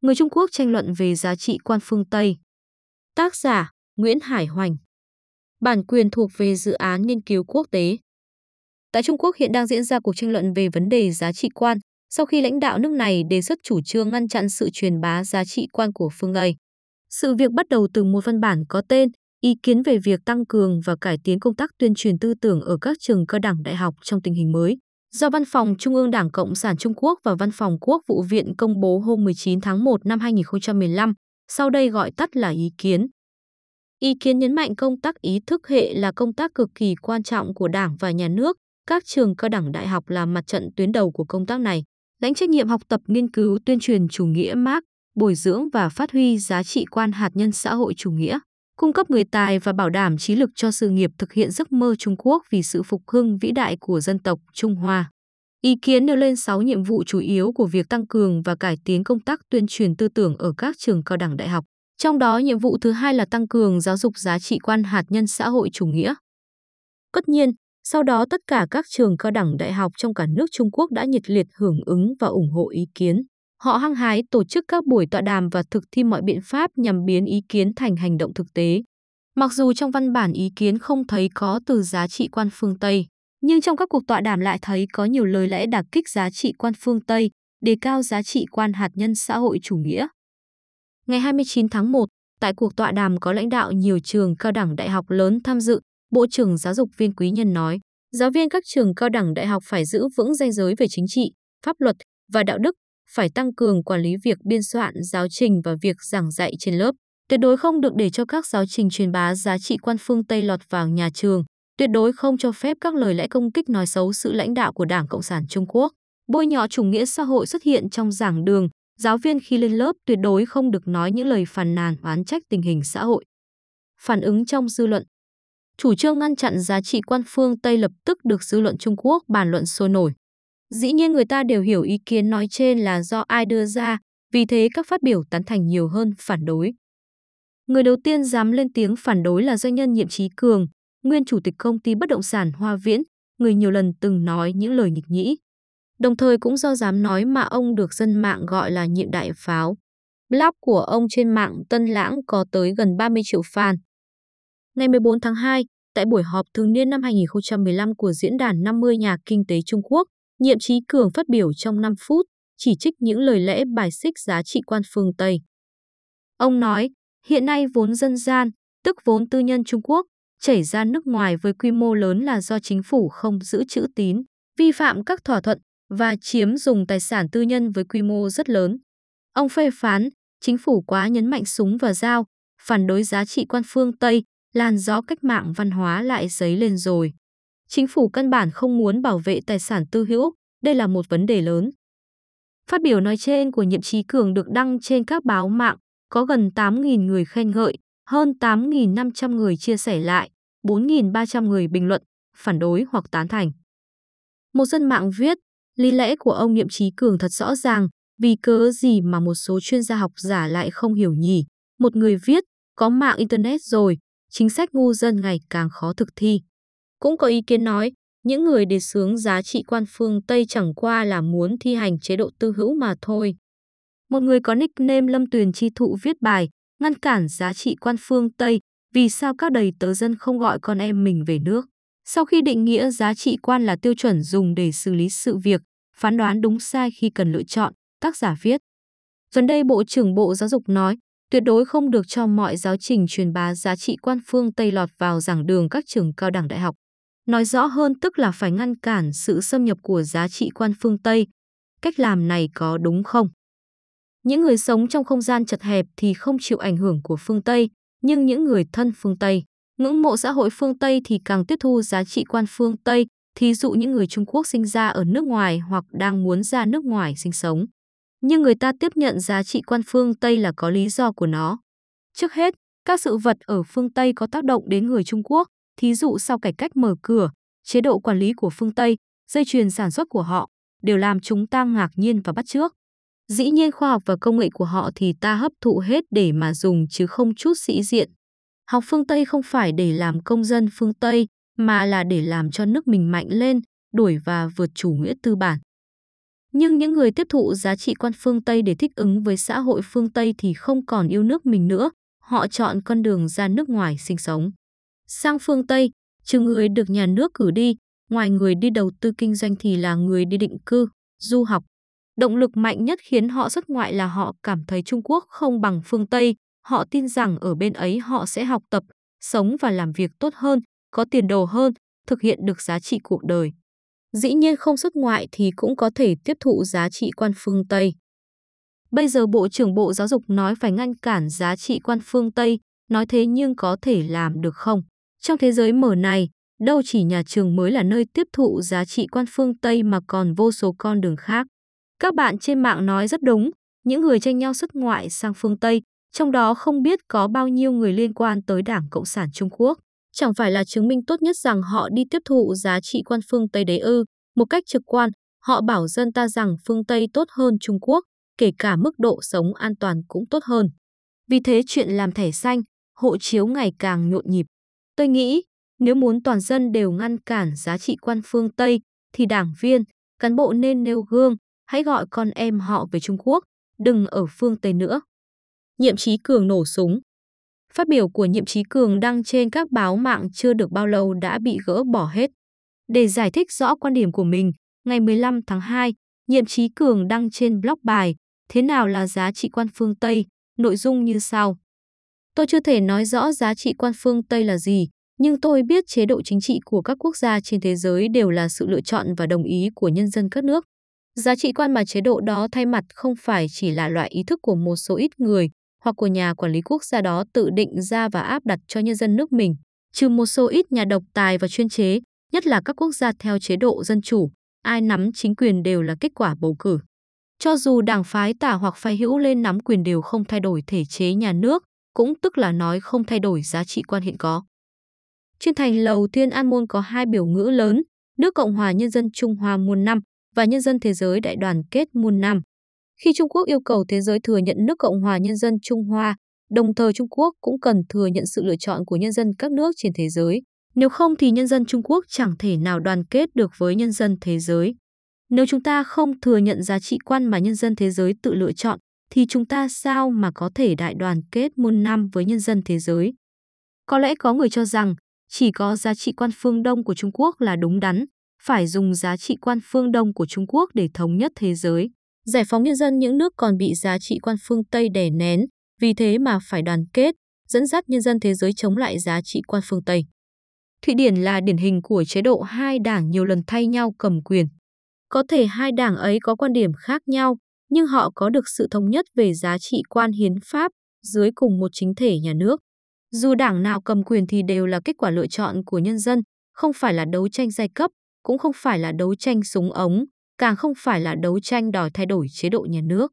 Người Trung Quốc tranh luận về giá trị quan phương Tây. Tác giả Nguyễn Hải Hoành. Bản quyền thuộc về dự án nghiên cứu quốc tế. Tại Trung Quốc hiện đang diễn ra cuộc tranh luận về vấn đề giá trị quan, sau khi lãnh đạo nước này đề xuất chủ trương ngăn chặn sự truyền bá giá trị quan của phương Tây. Sự việc bắt đầu từ một văn bản có tên Ý kiến về việc tăng cường và cải tiến công tác tuyên truyền tư tưởng ở các trường cao đẳng đại học trong tình hình mới do Văn phòng Trung ương Đảng Cộng sản Trung Quốc và Văn phòng Quốc vụ viện công bố hôm 19 tháng 1 năm 2015, sau đây gọi tắt là ý kiến. Ý kiến nhấn mạnh công tác ý thức hệ là công tác cực kỳ quan trọng của Đảng và Nhà nước, các trường cao đẳng đại học là mặt trận tuyến đầu của công tác này, lãnh trách nhiệm học tập nghiên cứu tuyên truyền chủ nghĩa Mark, bồi dưỡng và phát huy giá trị quan hạt nhân xã hội chủ nghĩa cung cấp người tài và bảo đảm trí lực cho sự nghiệp thực hiện giấc mơ Trung Quốc vì sự phục hưng vĩ đại của dân tộc Trung Hoa. Ý kiến nêu lên 6 nhiệm vụ chủ yếu của việc tăng cường và cải tiến công tác tuyên truyền tư tưởng ở các trường cao đẳng đại học. Trong đó, nhiệm vụ thứ hai là tăng cường giáo dục giá trị quan hạt nhân xã hội chủ nghĩa. Tất nhiên, sau đó tất cả các trường cao đẳng đại học trong cả nước Trung Quốc đã nhiệt liệt hưởng ứng và ủng hộ ý kiến. Họ hăng hái tổ chức các buổi tọa đàm và thực thi mọi biện pháp nhằm biến ý kiến thành hành động thực tế. Mặc dù trong văn bản ý kiến không thấy có từ giá trị quan phương Tây, nhưng trong các cuộc tọa đàm lại thấy có nhiều lời lẽ đả kích giá trị quan phương Tây, đề cao giá trị quan hạt nhân xã hội chủ nghĩa. Ngày 29 tháng 1, tại cuộc tọa đàm có lãnh đạo nhiều trường cao đẳng đại học lớn tham dự, Bộ trưởng Giáo dục Viên Quý Nhân nói, giáo viên các trường cao đẳng đại học phải giữ vững ranh giới về chính trị, pháp luật và đạo đức phải tăng cường quản lý việc biên soạn, giáo trình và việc giảng dạy trên lớp. Tuyệt đối không được để cho các giáo trình truyền bá giá trị quan phương Tây lọt vào nhà trường. Tuyệt đối không cho phép các lời lẽ công kích nói xấu sự lãnh đạo của Đảng Cộng sản Trung Quốc. Bôi nhọ chủ nghĩa xã hội xuất hiện trong giảng đường. Giáo viên khi lên lớp tuyệt đối không được nói những lời phàn nàn, oán trách tình hình xã hội. Phản ứng trong dư luận Chủ trương ngăn chặn giá trị quan phương Tây lập tức được dư luận Trung Quốc bàn luận sôi nổi. Dĩ nhiên người ta đều hiểu ý kiến nói trên là do ai đưa ra, vì thế các phát biểu tán thành nhiều hơn phản đối. Người đầu tiên dám lên tiếng phản đối là doanh nhân Nhiệm trí Cường, nguyên chủ tịch công ty bất động sản Hoa Viễn, người nhiều lần từng nói những lời nghịch nhĩ. Đồng thời cũng do dám nói mà ông được dân mạng gọi là nhiệm đại pháo. Blog của ông trên mạng Tân Lãng có tới gần 30 triệu fan. Ngày 14 tháng 2, tại buổi họp thường niên năm 2015 của Diễn đàn 50 Nhà Kinh tế Trung Quốc, Nhiệm Chí Cường phát biểu trong 5 phút, chỉ trích những lời lẽ bài xích giá trị quan phương Tây. Ông nói, hiện nay vốn dân gian, tức vốn tư nhân Trung Quốc, chảy ra nước ngoài với quy mô lớn là do chính phủ không giữ chữ tín, vi phạm các thỏa thuận và chiếm dùng tài sản tư nhân với quy mô rất lớn. Ông phê phán, chính phủ quá nhấn mạnh súng và dao, phản đối giá trị quan phương Tây, làn gió cách mạng văn hóa lại dấy lên rồi. Chính phủ căn bản không muốn bảo vệ tài sản tư hữu, đây là một vấn đề lớn. Phát biểu nói trên của Nhiệm Chí Cường được đăng trên các báo mạng, có gần 8.000 người khen ngợi, hơn 8.500 người chia sẻ lại, 4.300 người bình luận, phản đối hoặc tán thành. Một dân mạng viết, lý lẽ của ông Nhiệm Chí Cường thật rõ ràng, vì cớ gì mà một số chuyên gia học giả lại không hiểu nhỉ. Một người viết, có mạng Internet rồi, chính sách ngu dân ngày càng khó thực thi. Cũng có ý kiến nói, những người đề xướng giá trị quan phương Tây chẳng qua là muốn thi hành chế độ tư hữu mà thôi. Một người có nickname Lâm Tuyền Chi Thụ viết bài, ngăn cản giá trị quan phương Tây, vì sao các đầy tớ dân không gọi con em mình về nước. Sau khi định nghĩa giá trị quan là tiêu chuẩn dùng để xử lý sự việc, phán đoán đúng sai khi cần lựa chọn, tác giả viết. Gần đây Bộ trưởng Bộ Giáo dục nói, tuyệt đối không được cho mọi giáo trình truyền bá giá trị quan phương Tây lọt vào giảng đường các trường cao đẳng đại học. Nói rõ hơn tức là phải ngăn cản sự xâm nhập của giá trị quan phương Tây. Cách làm này có đúng không? Những người sống trong không gian chật hẹp thì không chịu ảnh hưởng của phương Tây, nhưng những người thân phương Tây, ngưỡng mộ xã hội phương Tây thì càng tiếp thu giá trị quan phương Tây, thí dụ những người Trung Quốc sinh ra ở nước ngoài hoặc đang muốn ra nước ngoài sinh sống. Nhưng người ta tiếp nhận giá trị quan phương Tây là có lý do của nó. Trước hết, các sự vật ở phương Tây có tác động đến người Trung Quốc, Thí dụ sau cải cách mở cửa, chế độ quản lý của phương Tây, dây chuyền sản xuất của họ đều làm chúng ta ngạc nhiên và bắt chước. Dĩ nhiên khoa học và công nghệ của họ thì ta hấp thụ hết để mà dùng chứ không chút sĩ diện. Học phương Tây không phải để làm công dân phương Tây, mà là để làm cho nước mình mạnh lên, đuổi và vượt chủ nghĩa tư bản. Nhưng những người tiếp thụ giá trị quan phương Tây để thích ứng với xã hội phương Tây thì không còn yêu nước mình nữa, họ chọn con đường ra nước ngoài sinh sống. Sang phương Tây, trừ người được nhà nước cử đi, ngoài người đi đầu tư kinh doanh thì là người đi định cư, du học. Động lực mạnh nhất khiến họ xuất ngoại là họ cảm thấy Trung Quốc không bằng phương Tây, họ tin rằng ở bên ấy họ sẽ học tập, sống và làm việc tốt hơn, có tiền đồ hơn, thực hiện được giá trị cuộc đời. Dĩ nhiên không xuất ngoại thì cũng có thể tiếp thụ giá trị quan phương Tây. Bây giờ Bộ trưởng Bộ Giáo dục nói phải ngăn cản giá trị quan phương Tây, nói thế nhưng có thể làm được không? Trong thế giới mở này, đâu chỉ nhà trường mới là nơi tiếp thụ giá trị quan phương Tây mà còn vô số con đường khác. Các bạn trên mạng nói rất đúng, những người tranh nhau xuất ngoại sang phương Tây, trong đó không biết có bao nhiêu người liên quan tới Đảng Cộng sản Trung Quốc. Chẳng phải là chứng minh tốt nhất rằng họ đi tiếp thụ giá trị quan phương Tây đấy ư, một cách trực quan, họ bảo dân ta rằng phương Tây tốt hơn Trung Quốc, kể cả mức độ sống an toàn cũng tốt hơn. Vì thế chuyện làm thẻ xanh, hộ chiếu ngày càng nhộn nhịp. Tôi nghĩ, nếu muốn toàn dân đều ngăn cản giá trị quan phương Tây, thì đảng viên, cán bộ nên nêu gương, hãy gọi con em họ về Trung Quốc, đừng ở phương Tây nữa. Nhiệm Chí Cường nổ súng Phát biểu của Nhiệm Chí Cường đăng trên các báo mạng chưa được bao lâu đã bị gỡ bỏ hết. Để giải thích rõ quan điểm của mình, ngày 15 tháng 2, Nhiệm Chí Cường đăng trên blog bài Thế nào là giá trị quan phương Tây, nội dung như sau. Tôi chưa thể nói rõ giá trị quan phương Tây là gì, nhưng tôi biết chế độ chính trị của các quốc gia trên thế giới đều là sự lựa chọn và đồng ý của nhân dân các nước. Giá trị quan mà chế độ đó thay mặt không phải chỉ là loại ý thức của một số ít người hoặc của nhà quản lý quốc gia đó tự định ra và áp đặt cho nhân dân nước mình, trừ một số ít nhà độc tài và chuyên chế, nhất là các quốc gia theo chế độ dân chủ, ai nắm chính quyền đều là kết quả bầu cử. Cho dù đảng phái tả hoặc phái hữu lên nắm quyền đều không thay đổi thể chế nhà nước, cũng tức là nói không thay đổi giá trị quan hiện có. Trên thành lầu Thiên An Môn có hai biểu ngữ lớn, nước Cộng hòa Nhân dân Trung Hoa muôn năm và Nhân dân Thế giới đại đoàn kết muôn năm. Khi Trung Quốc yêu cầu thế giới thừa nhận nước Cộng hòa Nhân dân Trung Hoa, đồng thời Trung Quốc cũng cần thừa nhận sự lựa chọn của nhân dân các nước trên thế giới. Nếu không thì nhân dân Trung Quốc chẳng thể nào đoàn kết được với nhân dân thế giới. Nếu chúng ta không thừa nhận giá trị quan mà nhân dân thế giới tự lựa chọn, thì chúng ta sao mà có thể đại đoàn kết muôn năm với nhân dân thế giới? Có lẽ có người cho rằng chỉ có giá trị quan phương Đông của Trung Quốc là đúng đắn, phải dùng giá trị quan phương Đông của Trung Quốc để thống nhất thế giới. Giải phóng nhân dân những nước còn bị giá trị quan phương Tây đè nén, vì thế mà phải đoàn kết, dẫn dắt nhân dân thế giới chống lại giá trị quan phương Tây. Thụy Điển là điển hình của chế độ hai đảng nhiều lần thay nhau cầm quyền. Có thể hai đảng ấy có quan điểm khác nhau, nhưng họ có được sự thống nhất về giá trị quan hiến pháp dưới cùng một chính thể nhà nước. Dù đảng nào cầm quyền thì đều là kết quả lựa chọn của nhân dân, không phải là đấu tranh giai cấp, cũng không phải là đấu tranh súng ống, càng không phải là đấu tranh đòi thay đổi chế độ nhà nước.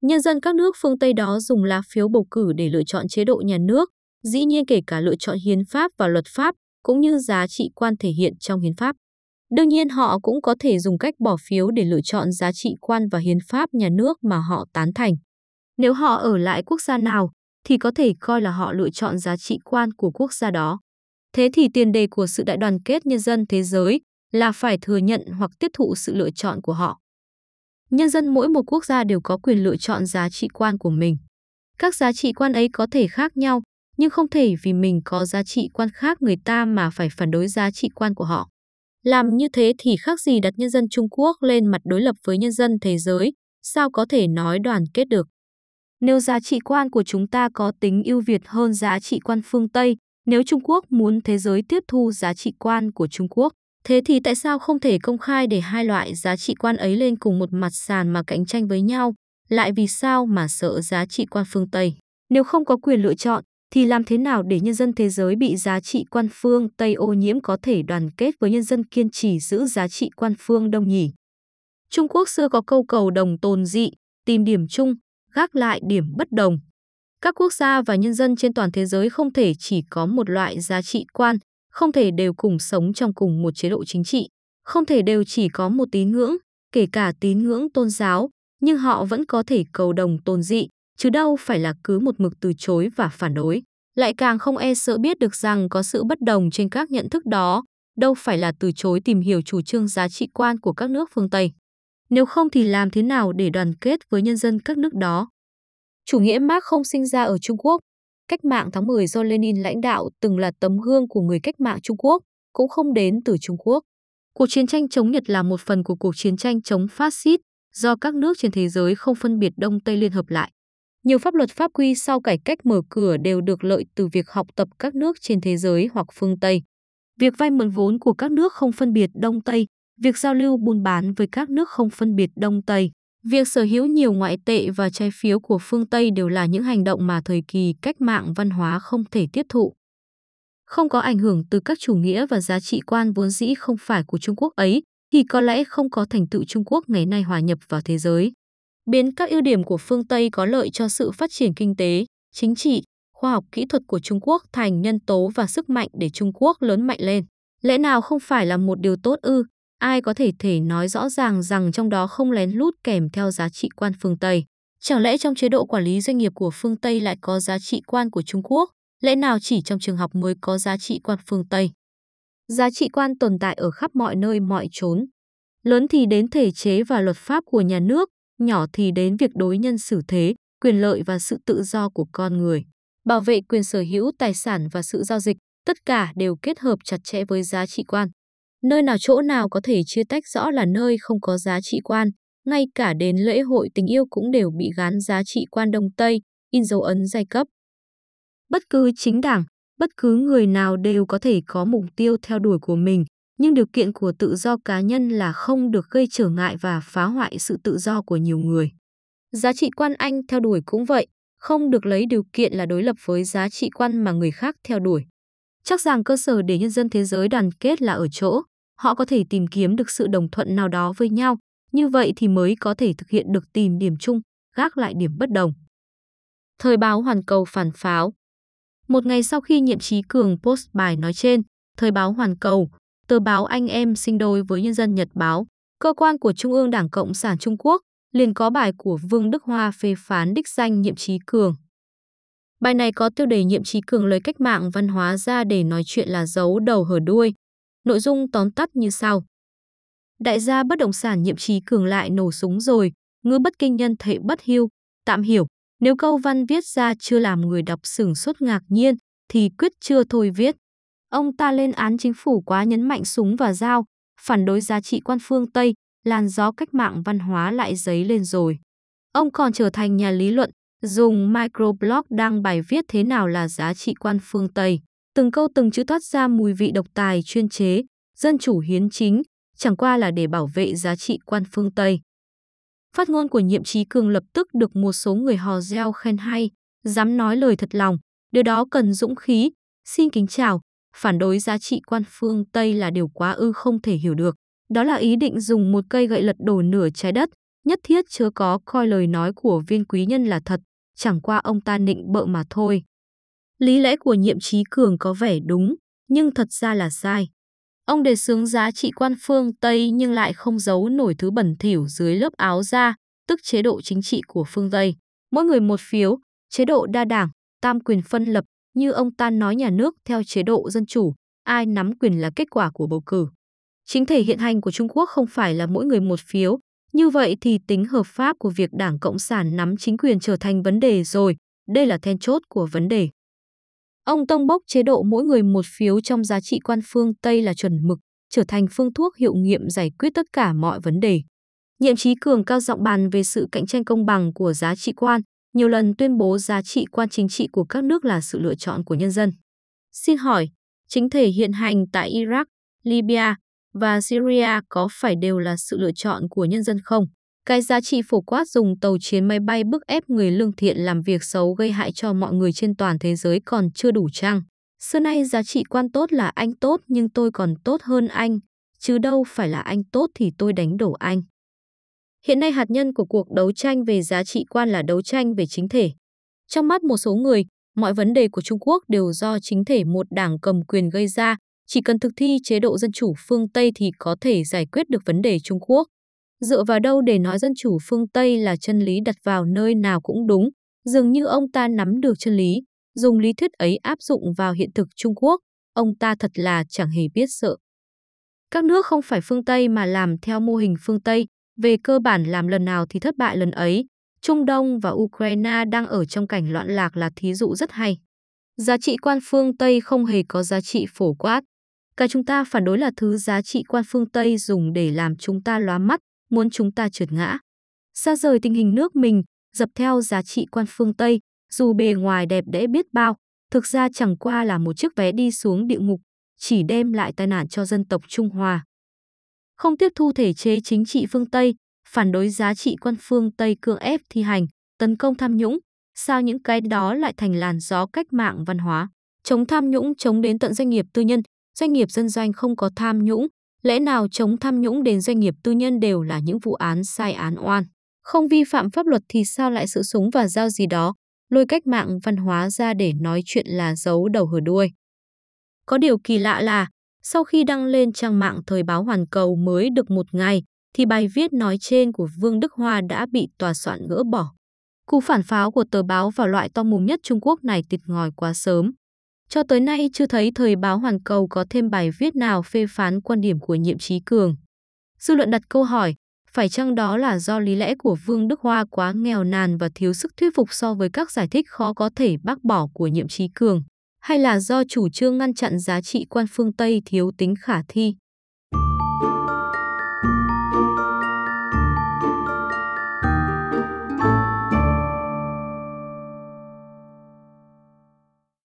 Nhân dân các nước phương Tây đó dùng lá phiếu bầu cử để lựa chọn chế độ nhà nước, dĩ nhiên kể cả lựa chọn hiến pháp và luật pháp, cũng như giá trị quan thể hiện trong hiến pháp. Đương nhiên họ cũng có thể dùng cách bỏ phiếu để lựa chọn giá trị quan và hiến pháp nhà nước mà họ tán thành. Nếu họ ở lại quốc gia nào, thì có thể coi là họ lựa chọn giá trị quan của quốc gia đó. Thế thì tiền đề của sự đại đoàn kết nhân dân thế giới là phải thừa nhận hoặc tiếp thụ sự lựa chọn của họ. Nhân dân mỗi một quốc gia đều có quyền lựa chọn giá trị quan của mình. Các giá trị quan ấy có thể khác nhau, nhưng không thể vì mình có giá trị quan khác người ta mà phải phản đối giá trị quan của họ. Làm như thế thì khác gì đặt nhân dân Trung Quốc lên mặt đối lập với nhân dân thế giới, sao có thể nói đoàn kết được. Nếu giá trị quan của chúng ta có tính ưu việt hơn giá trị quan phương Tây, nếu Trung Quốc muốn thế giới tiếp thu giá trị quan của Trung Quốc, thế thì tại sao không thể công khai để hai loại giá trị quan ấy lên cùng một mặt sàn mà cạnh tranh với nhau? Lại vì sao mà sợ giá trị quan phương Tây? Nếu không có quyền lựa chọn, thì làm thế nào để nhân dân thế giới bị giá trị quan phương Tây ô nhiễm có thể đoàn kết với nhân dân kiên trì giữ giá trị quan phương Đông nhỉ? Trung Quốc xưa có câu cầu đồng tồn dị, tìm điểm chung, gác lại điểm bất đồng. Các quốc gia và nhân dân trên toàn thế giới không thể chỉ có một loại giá trị quan, không thể đều cùng sống trong cùng một chế độ chính trị, không thể đều chỉ có một tín ngưỡng, kể cả tín ngưỡng tôn giáo, nhưng họ vẫn có thể cầu đồng tồn dị, chứ đâu phải là cứ một mực từ chối và phản đối. Lại càng không e sợ biết được rằng có sự bất đồng trên các nhận thức đó, đâu phải là từ chối tìm hiểu chủ trương giá trị quan của các nước phương Tây. Nếu không thì làm thế nào để đoàn kết với nhân dân các nước đó? Chủ nghĩa Mark không sinh ra ở Trung Quốc. Cách mạng tháng 10 do Lenin lãnh đạo từng là tấm gương của người cách mạng Trung Quốc, cũng không đến từ Trung Quốc. Cuộc chiến tranh chống Nhật là một phần của cuộc chiến tranh chống phát xít do các nước trên thế giới không phân biệt Đông Tây liên hợp lại. Nhiều pháp luật pháp quy sau cải cách mở cửa đều được lợi từ việc học tập các nước trên thế giới hoặc phương Tây. Việc vay mượn vốn của các nước không phân biệt Đông Tây, việc giao lưu buôn bán với các nước không phân biệt Đông Tây, việc sở hữu nhiều ngoại tệ và trái phiếu của phương Tây đều là những hành động mà thời kỳ cách mạng văn hóa không thể tiếp thụ. Không có ảnh hưởng từ các chủ nghĩa và giá trị quan vốn dĩ không phải của Trung Quốc ấy, thì có lẽ không có thành tựu Trung Quốc ngày nay hòa nhập vào thế giới biến các ưu điểm của phương Tây có lợi cho sự phát triển kinh tế, chính trị, khoa học kỹ thuật của Trung Quốc thành nhân tố và sức mạnh để Trung Quốc lớn mạnh lên. Lẽ nào không phải là một điều tốt ư? Ai có thể thể nói rõ ràng rằng trong đó không lén lút kèm theo giá trị quan phương Tây? Chẳng lẽ trong chế độ quản lý doanh nghiệp của phương Tây lại có giá trị quan của Trung Quốc? Lẽ nào chỉ trong trường học mới có giá trị quan phương Tây? Giá trị quan tồn tại ở khắp mọi nơi mọi chốn. Lớn thì đến thể chế và luật pháp của nhà nước, nhỏ thì đến việc đối nhân xử thế, quyền lợi và sự tự do của con người. Bảo vệ quyền sở hữu tài sản và sự giao dịch, tất cả đều kết hợp chặt chẽ với giá trị quan. Nơi nào chỗ nào có thể chia tách rõ là nơi không có giá trị quan, ngay cả đến lễ hội tình yêu cũng đều bị gán giá trị quan Đông Tây, in dấu ấn giai cấp. Bất cứ chính đảng, bất cứ người nào đều có thể có mục tiêu theo đuổi của mình, nhưng điều kiện của tự do cá nhân là không được gây trở ngại và phá hoại sự tự do của nhiều người. Giá trị quan Anh theo đuổi cũng vậy, không được lấy điều kiện là đối lập với giá trị quan mà người khác theo đuổi. Chắc rằng cơ sở để nhân dân thế giới đoàn kết là ở chỗ, họ có thể tìm kiếm được sự đồng thuận nào đó với nhau, như vậy thì mới có thể thực hiện được tìm điểm chung, gác lại điểm bất đồng. Thời báo Hoàn Cầu phản pháo Một ngày sau khi nhiệm trí cường post bài nói trên, Thời báo Hoàn Cầu, tờ báo anh em sinh đôi với Nhân dân Nhật Báo, cơ quan của Trung ương Đảng Cộng sản Trung Quốc, liền có bài của Vương Đức Hoa phê phán đích danh nhiệm trí cường. Bài này có tiêu đề nhiệm trí cường lấy cách mạng văn hóa ra để nói chuyện là giấu đầu hở đuôi. Nội dung tóm tắt như sau. Đại gia bất động sản nhiệm trí cường lại nổ súng rồi, ngư bất kinh nhân thệ bất hưu, tạm hiểu. Nếu câu văn viết ra chưa làm người đọc sửng sốt ngạc nhiên, thì quyết chưa thôi viết. Ông ta lên án chính phủ quá nhấn mạnh súng và dao, phản đối giá trị quan phương Tây, làn gió cách mạng văn hóa lại dấy lên rồi. Ông còn trở thành nhà lý luận, dùng microblog đăng bài viết thế nào là giá trị quan phương Tây. Từng câu từng chữ thoát ra mùi vị độc tài chuyên chế, dân chủ hiến chính, chẳng qua là để bảo vệ giá trị quan phương Tây. Phát ngôn của nhiệm trí cường lập tức được một số người hò reo khen hay, dám nói lời thật lòng, điều đó cần dũng khí. Xin kính chào, phản đối giá trị quan phương Tây là điều quá ư không thể hiểu được. Đó là ý định dùng một cây gậy lật đổ nửa trái đất, nhất thiết chưa có coi lời nói của viên quý nhân là thật, chẳng qua ông ta nịnh bợ mà thôi. Lý lẽ của nhiệm trí cường có vẻ đúng, nhưng thật ra là sai. Ông đề xướng giá trị quan phương Tây nhưng lại không giấu nổi thứ bẩn thỉu dưới lớp áo da, tức chế độ chính trị của phương Tây. Mỗi người một phiếu, chế độ đa đảng, tam quyền phân lập, như ông ta nói nhà nước theo chế độ dân chủ, ai nắm quyền là kết quả của bầu cử. Chính thể hiện hành của Trung Quốc không phải là mỗi người một phiếu, như vậy thì tính hợp pháp của việc Đảng Cộng sản nắm chính quyền trở thành vấn đề rồi, đây là then chốt của vấn đề. Ông Tông bốc chế độ mỗi người một phiếu trong giá trị quan phương Tây là chuẩn mực, trở thành phương thuốc hiệu nghiệm giải quyết tất cả mọi vấn đề. Nhiệm trí cường cao giọng bàn về sự cạnh tranh công bằng của giá trị quan, nhiều lần tuyên bố giá trị quan chính trị của các nước là sự lựa chọn của nhân dân. Xin hỏi, chính thể hiện hành tại Iraq, Libya và Syria có phải đều là sự lựa chọn của nhân dân không? Cái giá trị phổ quát dùng tàu chiến máy bay bức ép người lương thiện làm việc xấu gây hại cho mọi người trên toàn thế giới còn chưa đủ chăng? Xưa nay giá trị quan tốt là anh tốt nhưng tôi còn tốt hơn anh, chứ đâu phải là anh tốt thì tôi đánh đổ anh. Hiện nay hạt nhân của cuộc đấu tranh về giá trị quan là đấu tranh về chính thể. Trong mắt một số người, mọi vấn đề của Trung Quốc đều do chính thể một đảng cầm quyền gây ra, chỉ cần thực thi chế độ dân chủ phương Tây thì có thể giải quyết được vấn đề Trung Quốc. Dựa vào đâu để nói dân chủ phương Tây là chân lý đặt vào nơi nào cũng đúng, dường như ông ta nắm được chân lý, dùng lý thuyết ấy áp dụng vào hiện thực Trung Quốc, ông ta thật là chẳng hề biết sợ. Các nước không phải phương Tây mà làm theo mô hình phương Tây, về cơ bản làm lần nào thì thất bại lần ấy. Trung Đông và Ukraine đang ở trong cảnh loạn lạc là thí dụ rất hay. Giá trị quan phương Tây không hề có giá trị phổ quát. Cả chúng ta phản đối là thứ giá trị quan phương Tây dùng để làm chúng ta lóa mắt, muốn chúng ta trượt ngã. Xa rời tình hình nước mình, dập theo giá trị quan phương Tây, dù bề ngoài đẹp đẽ biết bao, thực ra chẳng qua là một chiếc vé đi xuống địa ngục, chỉ đem lại tai nạn cho dân tộc Trung Hoa. Không tiếp thu thể chế chính trị phương Tây, phản đối giá trị quan phương Tây cưỡng ép thi hành, tấn công tham nhũng, sao những cái đó lại thành làn gió cách mạng văn hóa. Chống tham nhũng chống đến tận doanh nghiệp tư nhân, doanh nghiệp dân doanh không có tham nhũng, lẽ nào chống tham nhũng đến doanh nghiệp tư nhân đều là những vụ án sai án oan. Không vi phạm pháp luật thì sao lại sự súng và dao gì đó, lôi cách mạng văn hóa ra để nói chuyện là giấu đầu hở đuôi. Có điều kỳ lạ là, sau khi đăng lên trang mạng Thời báo Hoàn Cầu mới được một ngày, thì bài viết nói trên của Vương Đức Hoa đã bị tòa soạn gỡ bỏ. Cú phản pháo của tờ báo vào loại to mồm nhất Trung Quốc này tịt ngòi quá sớm. Cho tới nay chưa thấy Thời báo Hoàn Cầu có thêm bài viết nào phê phán quan điểm của nhiệm trí cường. Dư luận đặt câu hỏi, phải chăng đó là do lý lẽ của Vương Đức Hoa quá nghèo nàn và thiếu sức thuyết phục so với các giải thích khó có thể bác bỏ của nhiệm trí cường? Hay là do chủ trương ngăn chặn giá trị quan phương Tây thiếu tính khả thi?